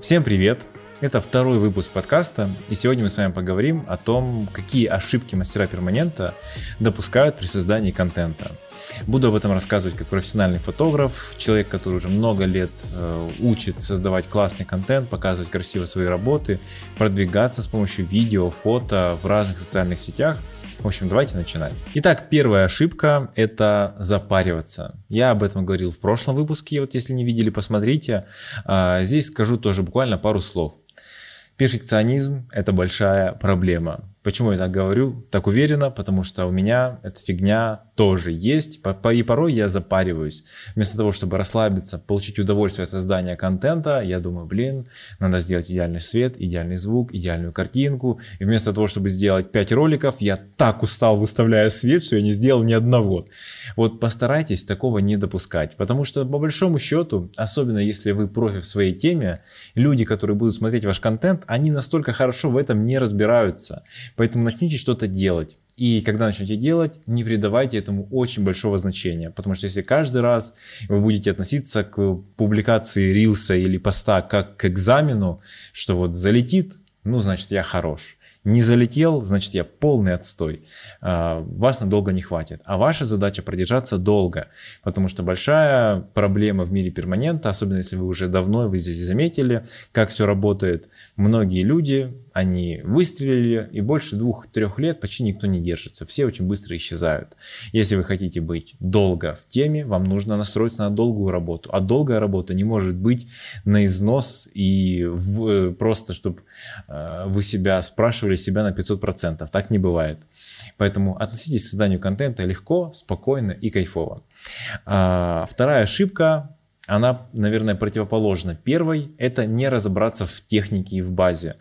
Всем привет! Это второй выпуск подкаста, и сегодня мы с вами поговорим о том, какие ошибки мастера перманента допускают при создании контента. Буду об этом рассказывать как профессиональный фотограф, человек, который уже много лет э, учит создавать классный контент, показывать красиво свои работы, продвигаться с помощью видео, фото в разных социальных сетях. В общем, давайте начинать. Итак, первая ошибка – это запариваться. Я об этом говорил в прошлом выпуске, вот если не видели, посмотрите. А, здесь скажу тоже буквально пару слов. Перфекционизм – это большая проблема. Почему я так говорю, так уверенно? Потому что у меня эта фигня тоже есть, и порой я запариваюсь. Вместо того, чтобы расслабиться, получить удовольствие от создания контента, я думаю, блин, надо сделать идеальный свет, идеальный звук, идеальную картинку. И вместо того, чтобы сделать 5 роликов, я так устал, выставляя свет, что я не сделал ни одного. Вот постарайтесь такого не допускать, потому что по большому счету, особенно если вы профи в своей теме, люди, которые будут смотреть ваш контент, они настолько хорошо в этом не разбираются. Поэтому начните что-то делать. И когда начнете делать, не придавайте этому очень большого значения. Потому что если каждый раз вы будете относиться к публикации рилса или поста как к экзамену, что вот залетит, ну, значит, я хорош не залетел, значит я полный отстой. А, вас надолго не хватит. А ваша задача продержаться долго, потому что большая проблема в мире перманента, особенно если вы уже давно, вы здесь заметили, как все работает. Многие люди, они выстрелили, и больше двух-трех лет почти никто не держится. Все очень быстро исчезают. Если вы хотите быть долго в теме, вам нужно настроиться на долгую работу. А долгая работа не может быть на износ и в, просто, чтобы э, вы себя спрашивали себя на 500%. Так не бывает. Поэтому относитесь к созданию контента легко, спокойно и кайфово. А, вторая ошибка она, наверное, противоположна первой, это не разобраться в технике и в базе.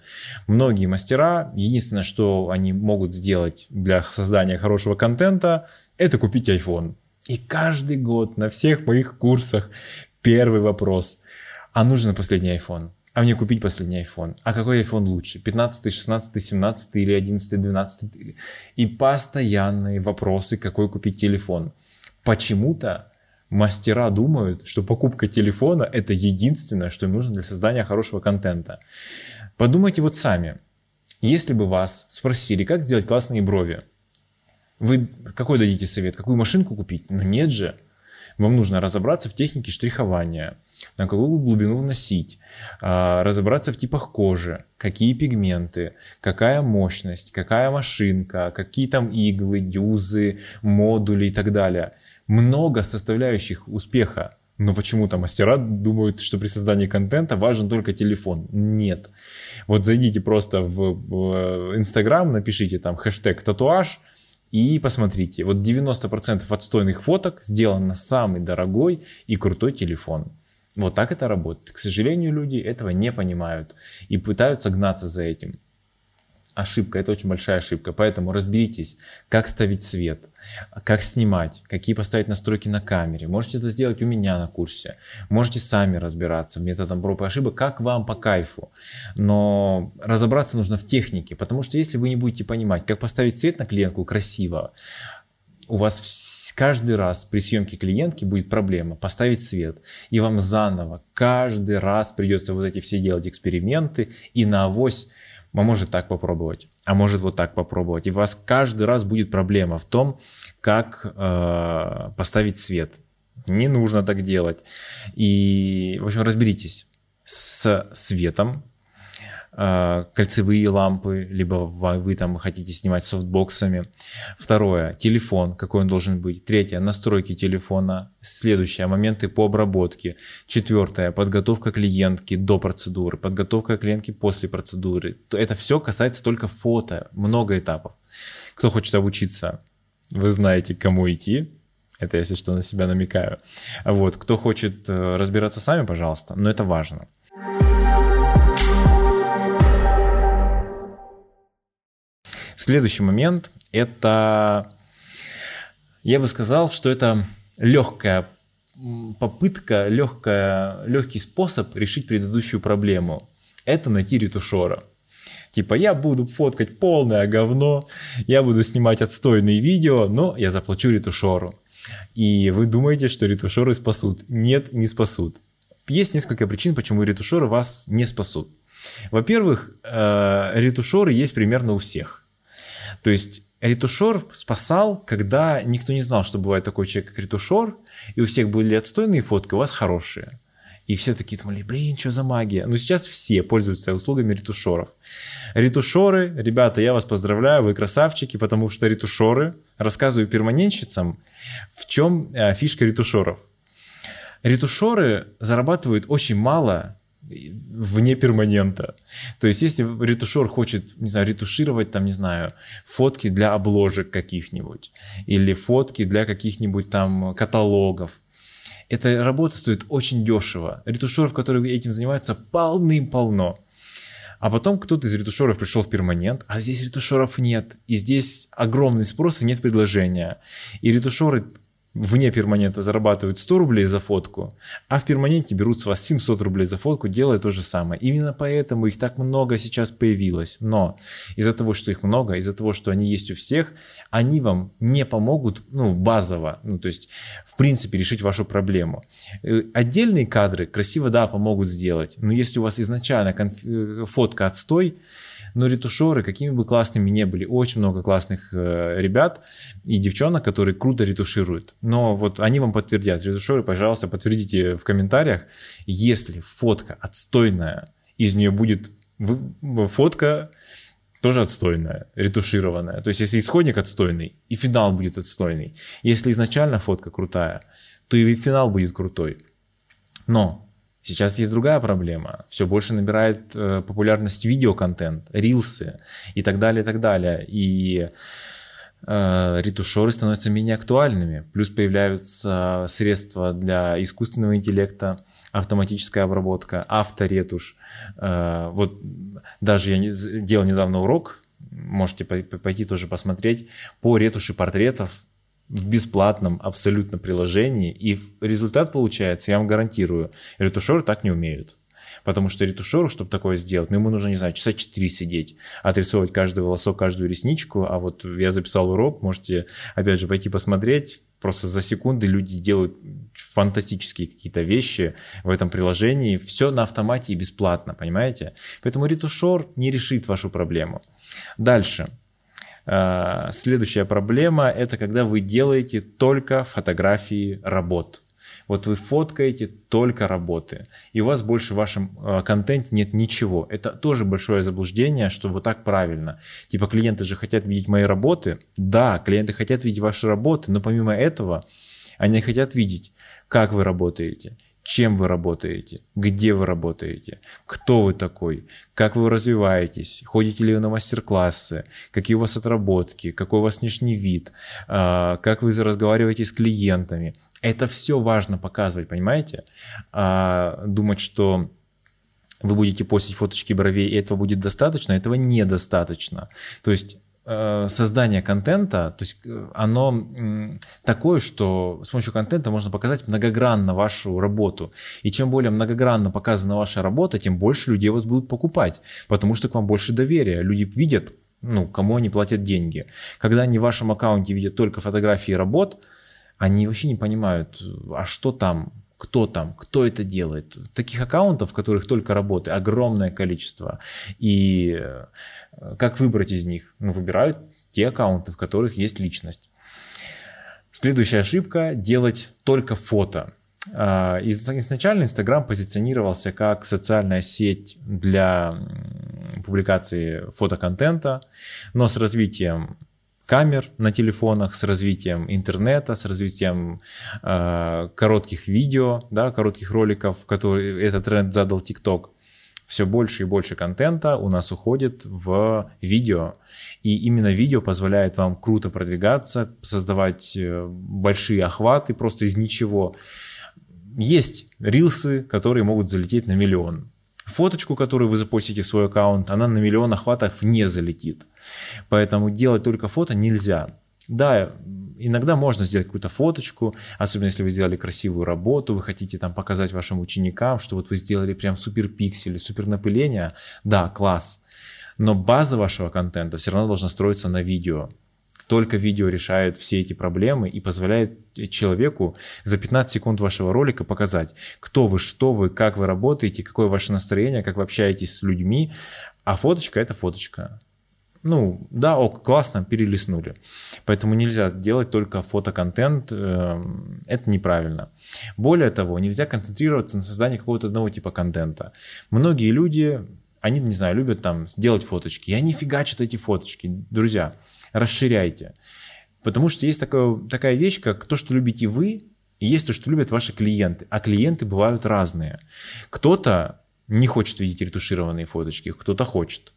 Многие мастера, единственное, что они могут сделать для создания хорошего контента, это купить iPhone. И каждый год на всех моих курсах первый вопрос, а нужен последний iPhone? А мне купить последний iPhone. А какой iPhone лучше? 15, 16, 17 или 11, 12? И постоянные вопросы, какой купить телефон. Почему-то мастера думают, что покупка телефона это единственное, что им нужно для создания хорошего контента. Подумайте вот сами. Если бы вас спросили, как сделать классные брови, вы какой дадите совет? Какую машинку купить? Ну нет же. Вам нужно разобраться в технике штрихования, на какую глубину вносить, а, разобраться в типах кожи, какие пигменты, какая мощность, какая машинка, какие там иглы, дюзы, модули и так далее. Много составляющих успеха. Но почему-то мастера думают, что при создании контента важен только телефон. Нет. Вот зайдите просто в Инстаграм, напишите там хэштег татуаж и посмотрите. Вот 90% отстойных фоток сделан на самый дорогой и крутой телефон. Вот так это работает. К сожалению, люди этого не понимают и пытаются гнаться за этим. Ошибка, это очень большая ошибка. Поэтому разберитесь, как ставить свет, как снимать, какие поставить настройки на камере. Можете это сделать у меня на курсе. Можете сами разбираться методом проб и ошибок, как вам по кайфу. Но разобраться нужно в технике, потому что если вы не будете понимать, как поставить свет на клиентку красиво, у вас каждый раз при съемке клиентки будет проблема поставить свет. И вам заново каждый раз придется вот эти все делать эксперименты и на авось а может так попробовать, а может вот так попробовать. И у вас каждый раз будет проблема в том, как э, поставить свет. Не нужно так делать. И, в общем, разберитесь с светом, кольцевые лампы, либо вы там хотите снимать софтбоксами. Второе, телефон, какой он должен быть. Третье, настройки телефона. Следующее, моменты по обработке. Четвертое, подготовка клиентки до процедуры, подготовка клиентки после процедуры. Это все касается только фото, много этапов. Кто хочет обучиться, вы знаете, к кому идти. Это, если что, на себя намекаю. Вот, кто хочет э, разбираться сами, пожалуйста, но это важно. Следующий момент – это, я бы сказал, что это легкая попытка, легкая, легкий способ решить предыдущую проблему. Это найти ретушера. Типа, я буду фоткать полное говно, я буду снимать отстойные видео, но я заплачу ретушеру. И вы думаете, что ретушеры спасут? Нет, не спасут. есть несколько причин, почему ретушеры вас не спасут. Во-первых, э, ретушеры есть примерно у всех. То есть ретушер спасал, когда никто не знал, что бывает такой человек, как ретушер, и у всех были отстойные фотки, у вас хорошие. И все такие думали, блин, что за магия? Но сейчас все пользуются услугами ретушеров. Ретушеры, ребята, я вас поздравляю, вы красавчики, потому что ретушеры, рассказываю перманентщицам, в чем э, фишка ретушеров. Ретушеры зарабатывают очень мало вне перманента. То есть, если ретушер хочет, не знаю, ретушировать, там, не знаю, фотки для обложек каких-нибудь, или фотки для каких-нибудь там каталогов, эта работа стоит очень дешево. Ретушеров, которые этим занимаются, полным-полно. А потом кто-то из ретушеров пришел в перманент, а здесь ретушеров нет. И здесь огромный спрос и нет предложения. И ретушеры вне перманента зарабатывают 100 рублей за фотку, а в перманенте берут с вас 700 рублей за фотку, делая то же самое. Именно поэтому их так много сейчас появилось. Но из-за того, что их много, из-за того, что они есть у всех, они вам не помогут, ну, базово, ну, то есть, в принципе, решить вашу проблему. Э, отдельные кадры красиво, да, помогут сделать, но если у вас изначально конф... Э, фотка отстой, но ретушеры, какими бы классными не были, очень много классных э, ребят и девчонок, которые круто ретушируют. Но вот они вам подтвердят. Ретушеры, пожалуйста, подтвердите в комментариях, если фотка отстойная, из нее будет фотка тоже отстойная, ретушированная. То есть, если исходник отстойный, и финал будет отстойный. Если изначально фотка крутая, то и финал будет крутой. Но Сейчас есть другая проблема. Все больше набирает э, популярность видеоконтент, рилсы и так далее, и так далее. И э, ретушеры становятся менее актуальными. Плюс появляются средства для искусственного интеллекта, автоматическая обработка, авторетушь. Э, вот даже я делал недавно урок, можете пойти тоже посмотреть, по ретуши портретов в бесплатном абсолютно приложении, и результат получается, я вам гарантирую, ретушеры так не умеют. Потому что ретушеру, чтобы такое сделать, ну, ему нужно, не знаю, часа 4 сидеть, отрисовывать каждый волосок, каждую ресничку. А вот я записал урок, можете, опять же, пойти посмотреть. Просто за секунды люди делают фантастические какие-то вещи в этом приложении. Все на автомате и бесплатно, понимаете? Поэтому ретушер не решит вашу проблему. Дальше. А, следующая проблема – это когда вы делаете только фотографии работ. Вот вы фоткаете только работы, и у вас больше в вашем а, контенте нет ничего. Это тоже большое заблуждение, что вот так правильно. Типа клиенты же хотят видеть мои работы. Да, клиенты хотят видеть ваши работы, но помимо этого они хотят видеть, как вы работаете, чем вы работаете, где вы работаете, кто вы такой, как вы развиваетесь, ходите ли вы на мастер-классы, какие у вас отработки, какой у вас внешний вид, а, как вы разговариваете с клиентами. Это все важно показывать, понимаете? А думать, что вы будете постить фоточки бровей, и этого будет достаточно, этого недостаточно. То есть создание контента, то есть э, оно такое, что с помощью контента можно показать многогранно вашу работу. И чем более многогранно показана ваша работа, тем больше людей вас будут покупать, потому что к вам больше доверия. Люди видят, ну, кому они платят деньги. Когда они в вашем аккаунте видят только фотографии работ, они вообще не понимают, а что там, кто там, кто это делает. Таких аккаунтов, в которых только работы, огромное количество. И э, как выбрать из них? Ну, выбирают те аккаунты, в которых есть личность. Следующая ошибка – делать только фото. А, изначально Инстаграм позиционировался как социальная сеть для публикации фотоконтента, но с развитием камер на телефонах, с развитием интернета, с развитием э, коротких видео, да, коротких роликов, который этот тренд задал TikTok, все больше и больше контента у нас уходит в видео. И именно видео позволяет вам круто продвигаться, создавать э, большие охваты просто из ничего. Есть рилсы, которые могут залететь на миллион. Фоточку, которую вы запостите в свой аккаунт, она на миллион охватов не залетит. Поэтому делать только фото нельзя. Да, иногда можно сделать какую-то фоточку, особенно если вы сделали красивую работу, вы хотите там показать вашим ученикам, что вот вы сделали прям супер пиксели, супер напыление. Да, класс. Но база вашего контента все равно должна строиться на видео. Только видео решает все эти проблемы и позволяет человеку за 15 секунд вашего ролика показать, кто вы, что вы, как вы работаете, какое ваше настроение, как вы общаетесь с людьми. А фоточка – это фоточка. Ну, да, ок, классно, перелистнули. Поэтому нельзя делать только фотоконтент, эм, это неправильно. Более того, нельзя концентрироваться на создании какого-то одного типа контента. Многие люди, они, не знаю, любят там делать фоточки, и они фигачат эти фоточки. Друзья, расширяйте. Потому что есть такая, такая вещь, как то, что любите вы, и есть то, что любят ваши клиенты. А клиенты бывают разные. Кто-то не хочет видеть ретушированные фоточки, кто-то хочет.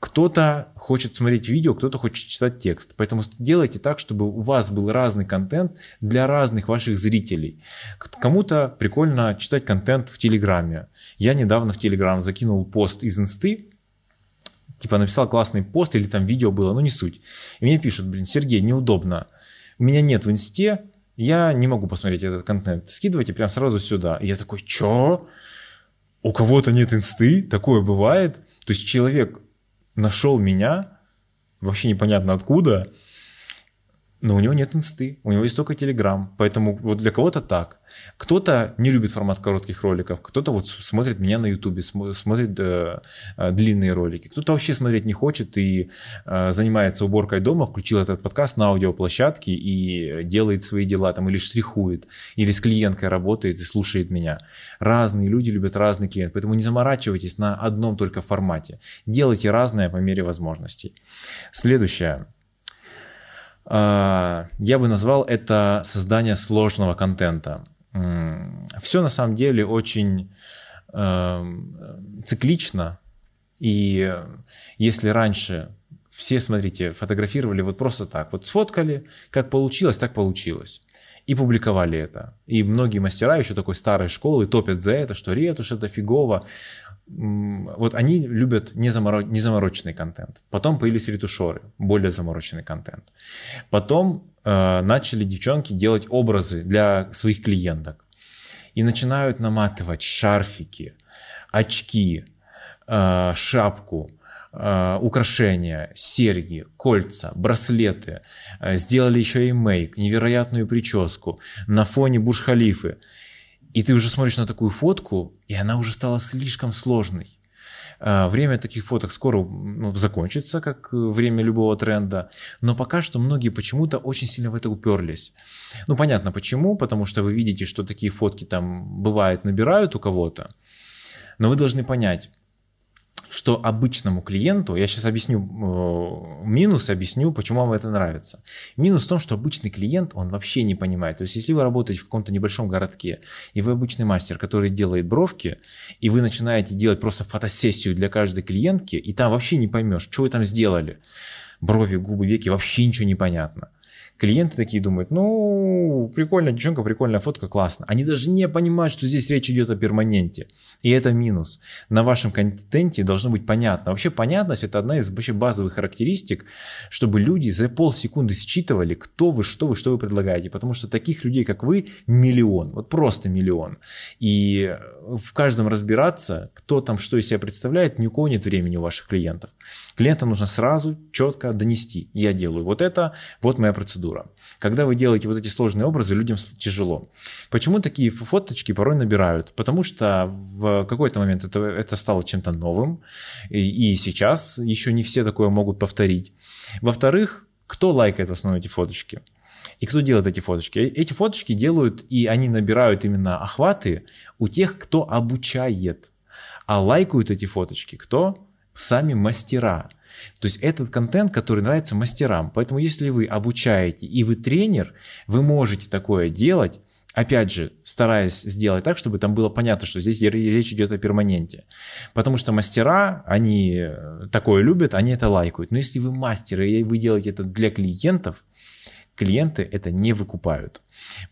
Кто-то хочет смотреть видео, кто-то хочет читать текст. Поэтому делайте так, чтобы у вас был разный контент для разных ваших зрителей. Кому-то прикольно читать контент в Телеграме. Я недавно в Телеграм закинул пост из инсты, типа написал классный пост или там видео было, ну не суть. И мне пишут, блин, Сергей, неудобно. У меня нет в инсте, я не могу посмотреть этот контент. Скидывайте прям сразу сюда. И я такой, чё? У кого-то нет инсты? Такое бывает? То есть человек нашел меня, вообще непонятно откуда, но у него нет инсты, у него есть только телеграм. Поэтому вот для кого-то так. Кто-то не любит формат коротких роликов, кто-то вот смотрит меня на ютубе, смотрит э, э, длинные ролики, кто-то вообще смотреть не хочет и э, занимается уборкой дома, включил этот подкаст на аудиоплощадке и делает свои дела там или штрихует, или с клиенткой работает и слушает меня. Разные люди любят разный клиент, поэтому не заморачивайтесь на одном только формате. Делайте разное по мере возможностей. Следующее. А, я бы назвал это создание сложного контента. Все на самом деле очень эм, циклично. И если раньше все, смотрите, фотографировали вот просто так, вот сфоткали, как получилось, так получилось. И публиковали это. И многие мастера еще такой старой школы топят за это, что ретушь это фигово вот они любят незаморо... незамороченный контент. Потом появились ретушеры, более замороченный контент. Потом э, начали девчонки делать образы для своих клиенток. И начинают наматывать шарфики, очки, э, шапку, э, украшения, серьги, кольца, браслеты. Э, сделали еще и мейк, невероятную прическу на фоне Буш-Халифы. И ты уже смотришь на такую фотку, и она уже стала слишком сложной. А, время таких фоток скоро ну, закончится, как время любого тренда, но пока что многие почему-то очень сильно в это уперлись. Ну, понятно почему, потому что вы видите, что такие фотки там бывает набирают у кого-то, но вы должны понять, что обычному клиенту, я сейчас объясню э, минус, объясню, почему вам это нравится. Минус в том, что обычный клиент, он вообще не понимает. То есть, если вы работаете в каком-то небольшом городке, и вы обычный мастер, который делает бровки, и вы начинаете делать просто фотосессию для каждой клиентки, и там вообще не поймешь, что вы там сделали. Брови, губы, веки, вообще ничего не понятно. Клиенты такие думают, ну, прикольная девчонка, прикольная фотка, классно. Они даже не понимают, что здесь речь идет о перманенте. И это минус. На вашем контенте должно быть понятно. Вообще понятность это одна из вообще базовых характеристик, чтобы люди за полсекунды считывали, кто вы, что вы, что вы предлагаете. Потому что таких людей, как вы, миллион. Вот просто миллион. И в каждом разбираться, кто там что из себя представляет, ни у кого нет времени у ваших клиентов. Клиентам нужно сразу четко донести. Я делаю вот это, вот моя процедура процедура. Когда вы делаете вот эти сложные образы, людям тяжело. Почему такие фоточки порой набирают? Потому что в какой-то момент это, это стало чем-то новым, и, и сейчас еще не все такое могут повторить. Во-вторых, кто лайкает в основном эти фоточки? И кто делает эти фоточки? Эти фоточки делают, и они набирают именно охваты у тех, кто обучает. А лайкают эти фоточки кто? Сами мастера. То есть этот контент, который нравится мастерам. Поэтому если вы обучаете и вы тренер, вы можете такое делать, Опять же, стараясь сделать так, чтобы там было понятно, что здесь речь идет о перманенте. Потому что мастера, они э, такое любят, они это лайкают. Но если вы мастер и вы делаете это для клиентов, клиенты это не выкупают.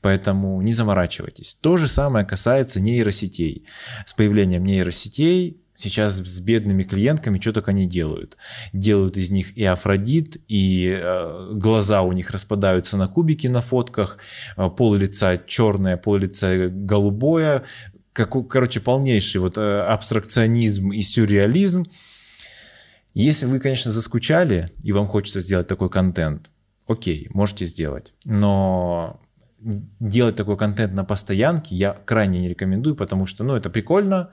Поэтому не заморачивайтесь. То же самое касается нейросетей. С появлением нейросетей Сейчас с бедными клиентками что только они делают. Делают из них и Афродит, и э, глаза у них распадаются на кубики на фотках, э, пол лица черное, пол лица голубое. Как, короче, полнейший вот э, абстракционизм и сюрреализм. Если вы, конечно, заскучали, и вам хочется сделать такой контент, окей, можете сделать. Но делать такой контент на постоянке я крайне не рекомендую, потому что, ну, это прикольно,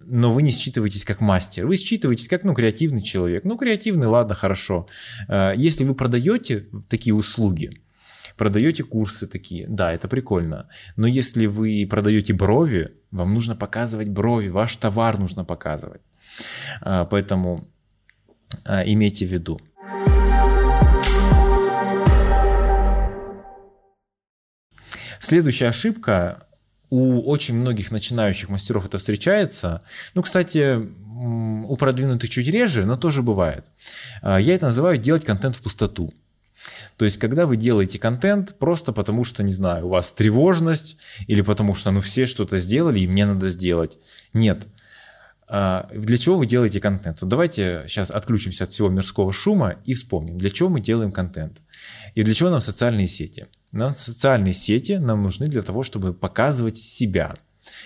но вы не считываетесь как мастер, вы считываетесь как, ну, креативный человек. Ну, креативный, ладно, хорошо. Э, если вы продаете такие услуги, продаете курсы такие, да, это прикольно. Но если вы продаете брови, вам нужно показывать брови, ваш товар нужно показывать. Э, поэтому э, имейте в виду. Следующая ошибка у очень многих начинающих мастеров это встречается. Ну, кстати, у продвинутых чуть реже, но тоже бывает. А, я это называю делать контент в пустоту. То есть, когда вы делаете контент просто потому, что, не знаю, у вас тревожность или потому что, ну, все что-то сделали, и мне надо сделать. Нет. А, для чего вы делаете контент? Вот давайте сейчас отключимся от всего мирского шума и вспомним, для чего мы делаем контент. И для чего нам социальные сети. Нам социальные сети нам нужны для того, чтобы показывать себя.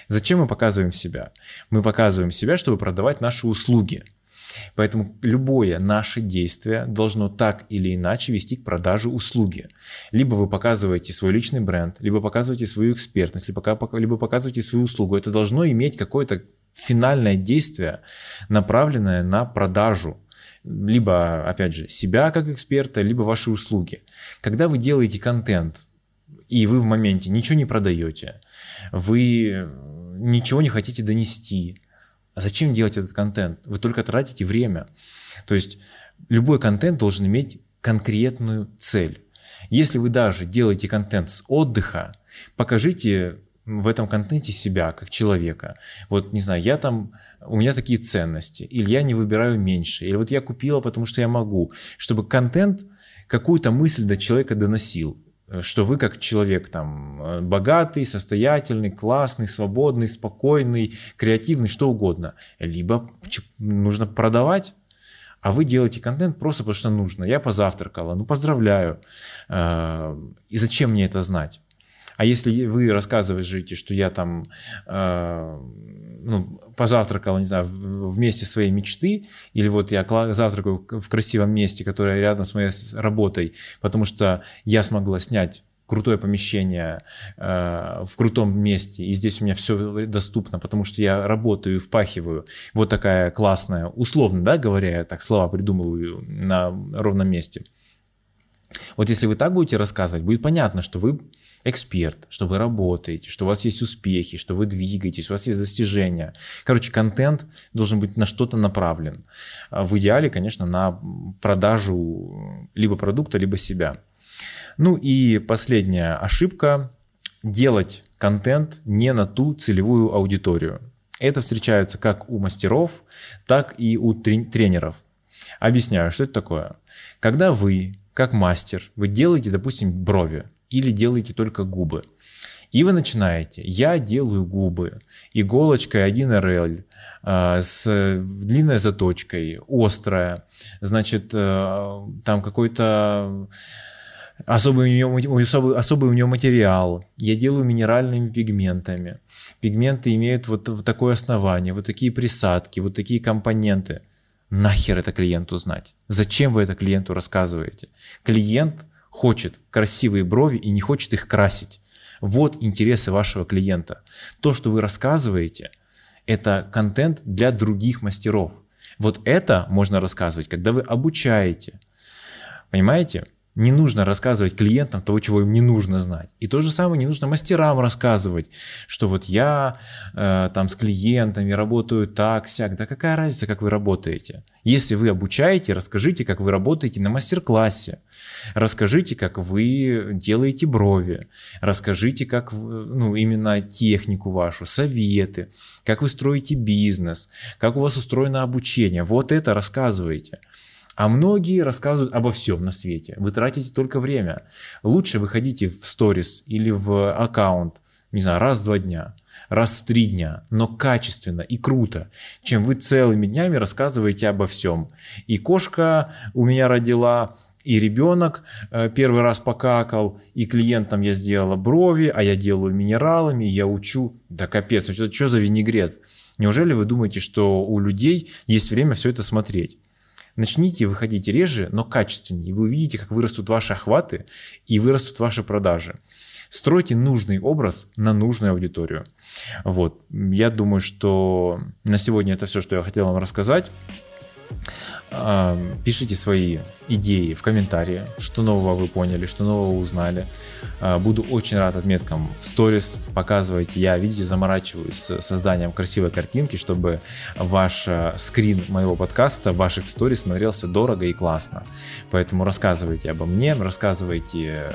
Зачем мы показываем себя? Мы показываем себя, чтобы продавать наши услуги. Поэтому любое наше действие должно так или иначе вести к продаже услуги. Либо вы показываете свой личный бренд, либо показываете свою экспертность, либо, показываете свою услугу. Это должно иметь какое-то финальное действие, направленное на продажу либо, опять же, себя как эксперта, либо ваши услуги. Когда вы делаете контент, и вы в моменте ничего не продаете, вы ничего не хотите донести, а зачем делать этот контент? Вы только тратите время. То есть любой контент должен иметь конкретную цель. Если вы даже делаете контент с отдыха, покажите в этом контенте себя как человека. Вот, не знаю, я там, у меня такие ценности, или я не выбираю меньше, или вот я купила, потому что я могу. Чтобы контент какую-то мысль до человека доносил, что вы как человек там богатый, состоятельный, классный, свободный, спокойный, креативный, что угодно. Либо нужно продавать, а вы делаете контент просто потому что нужно. Я позавтракала, ну поздравляю. Э, и зачем мне это знать? А если вы рассказываете, что я там э, ну, позавтракал, не знаю, в месте своей мечты, или вот я завтракаю в красивом месте, которое рядом с моей работой, потому что я смогла снять крутое помещение э, в крутом месте, и здесь у меня все доступно, потому что я работаю, впахиваю. Вот такая классная, условно, да, говоря, я так слова придумываю на ровном месте. Вот если вы так будете рассказывать, будет понятно, что вы эксперт, что вы работаете, что у вас есть успехи, что вы двигаетесь, у вас есть достижения. Короче, контент должен быть на что-то направлен. А в идеале, конечно, на продажу либо продукта, либо себя. Ну и последняя ошибка – делать контент не на ту целевую аудиторию. Это встречается как у мастеров, так и у тренеров. Объясняю, что это такое. Когда вы, как мастер, вы делаете, допустим, брови, или делаете только губы. И вы начинаете, я делаю губы иголочкой 1РЛ э, с длинной заточкой, острая, значит, э, там какой-то особый у, него, особый, особый у него материал. Я делаю минеральными пигментами. Пигменты имеют вот, вот такое основание, вот такие присадки, вот такие компоненты. Нахер это клиенту знать? Зачем вы это клиенту рассказываете? Клиент хочет красивые брови и не хочет их красить. Вот интересы вашего клиента. То, что вы рассказываете, это контент для других мастеров. Вот это можно рассказывать, когда вы обучаете. Понимаете? Не нужно рассказывать клиентам того, чего им не нужно знать. И то же самое не нужно мастерам рассказывать, что вот я э, там с клиентами работаю так, сяк. Да какая разница, как вы работаете? Если вы обучаете, расскажите, как вы работаете на мастер-классе. Расскажите, как вы делаете брови. Расскажите, как ну, именно технику вашу, советы, как вы строите бизнес, как у вас устроено обучение. Вот это рассказывайте. А многие рассказывают обо всем на свете. Вы тратите только время. Лучше выходите в сторис или в аккаунт, не знаю, раз в два дня, раз в три дня, но качественно и круто, чем вы целыми днями рассказываете обо всем. И кошка у меня родила, и ребенок э, первый раз покакал, и клиентам я сделала брови, а я делаю минералами, я учу. Да капец, что, что за винегрет? Неужели вы думаете, что у людей есть время все это смотреть? Начните выходить реже, но качественнее. И вы увидите, как вырастут ваши охваты и вырастут ваши продажи. Стройте нужный образ на нужную аудиторию. Вот. Я думаю, что на сегодня это все, что я хотел вам рассказать. Пишите свои идеи в комментарии, что нового вы поняли, что нового узнали. А, буду очень рад отметкам в сторис. Показывайте. Я, видите, заморачиваюсь с созданием красивой картинки, чтобы ваш а, скрин моего подкаста ваших сторис смотрелся дорого и классно. Поэтому рассказывайте обо мне, рассказывайте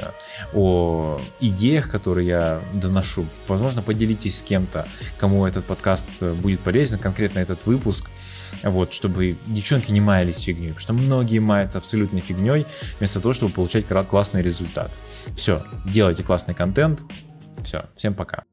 о идеях, которые я доношу. Возможно, поделитесь с кем-то, кому этот подкаст будет полезен, конкретно этот выпуск вот, чтобы девчонки не маялись фигней, потому что многие маятся абсолютной фигней, вместо того, чтобы получать классный результат. Все, делайте классный контент, все, всем пока.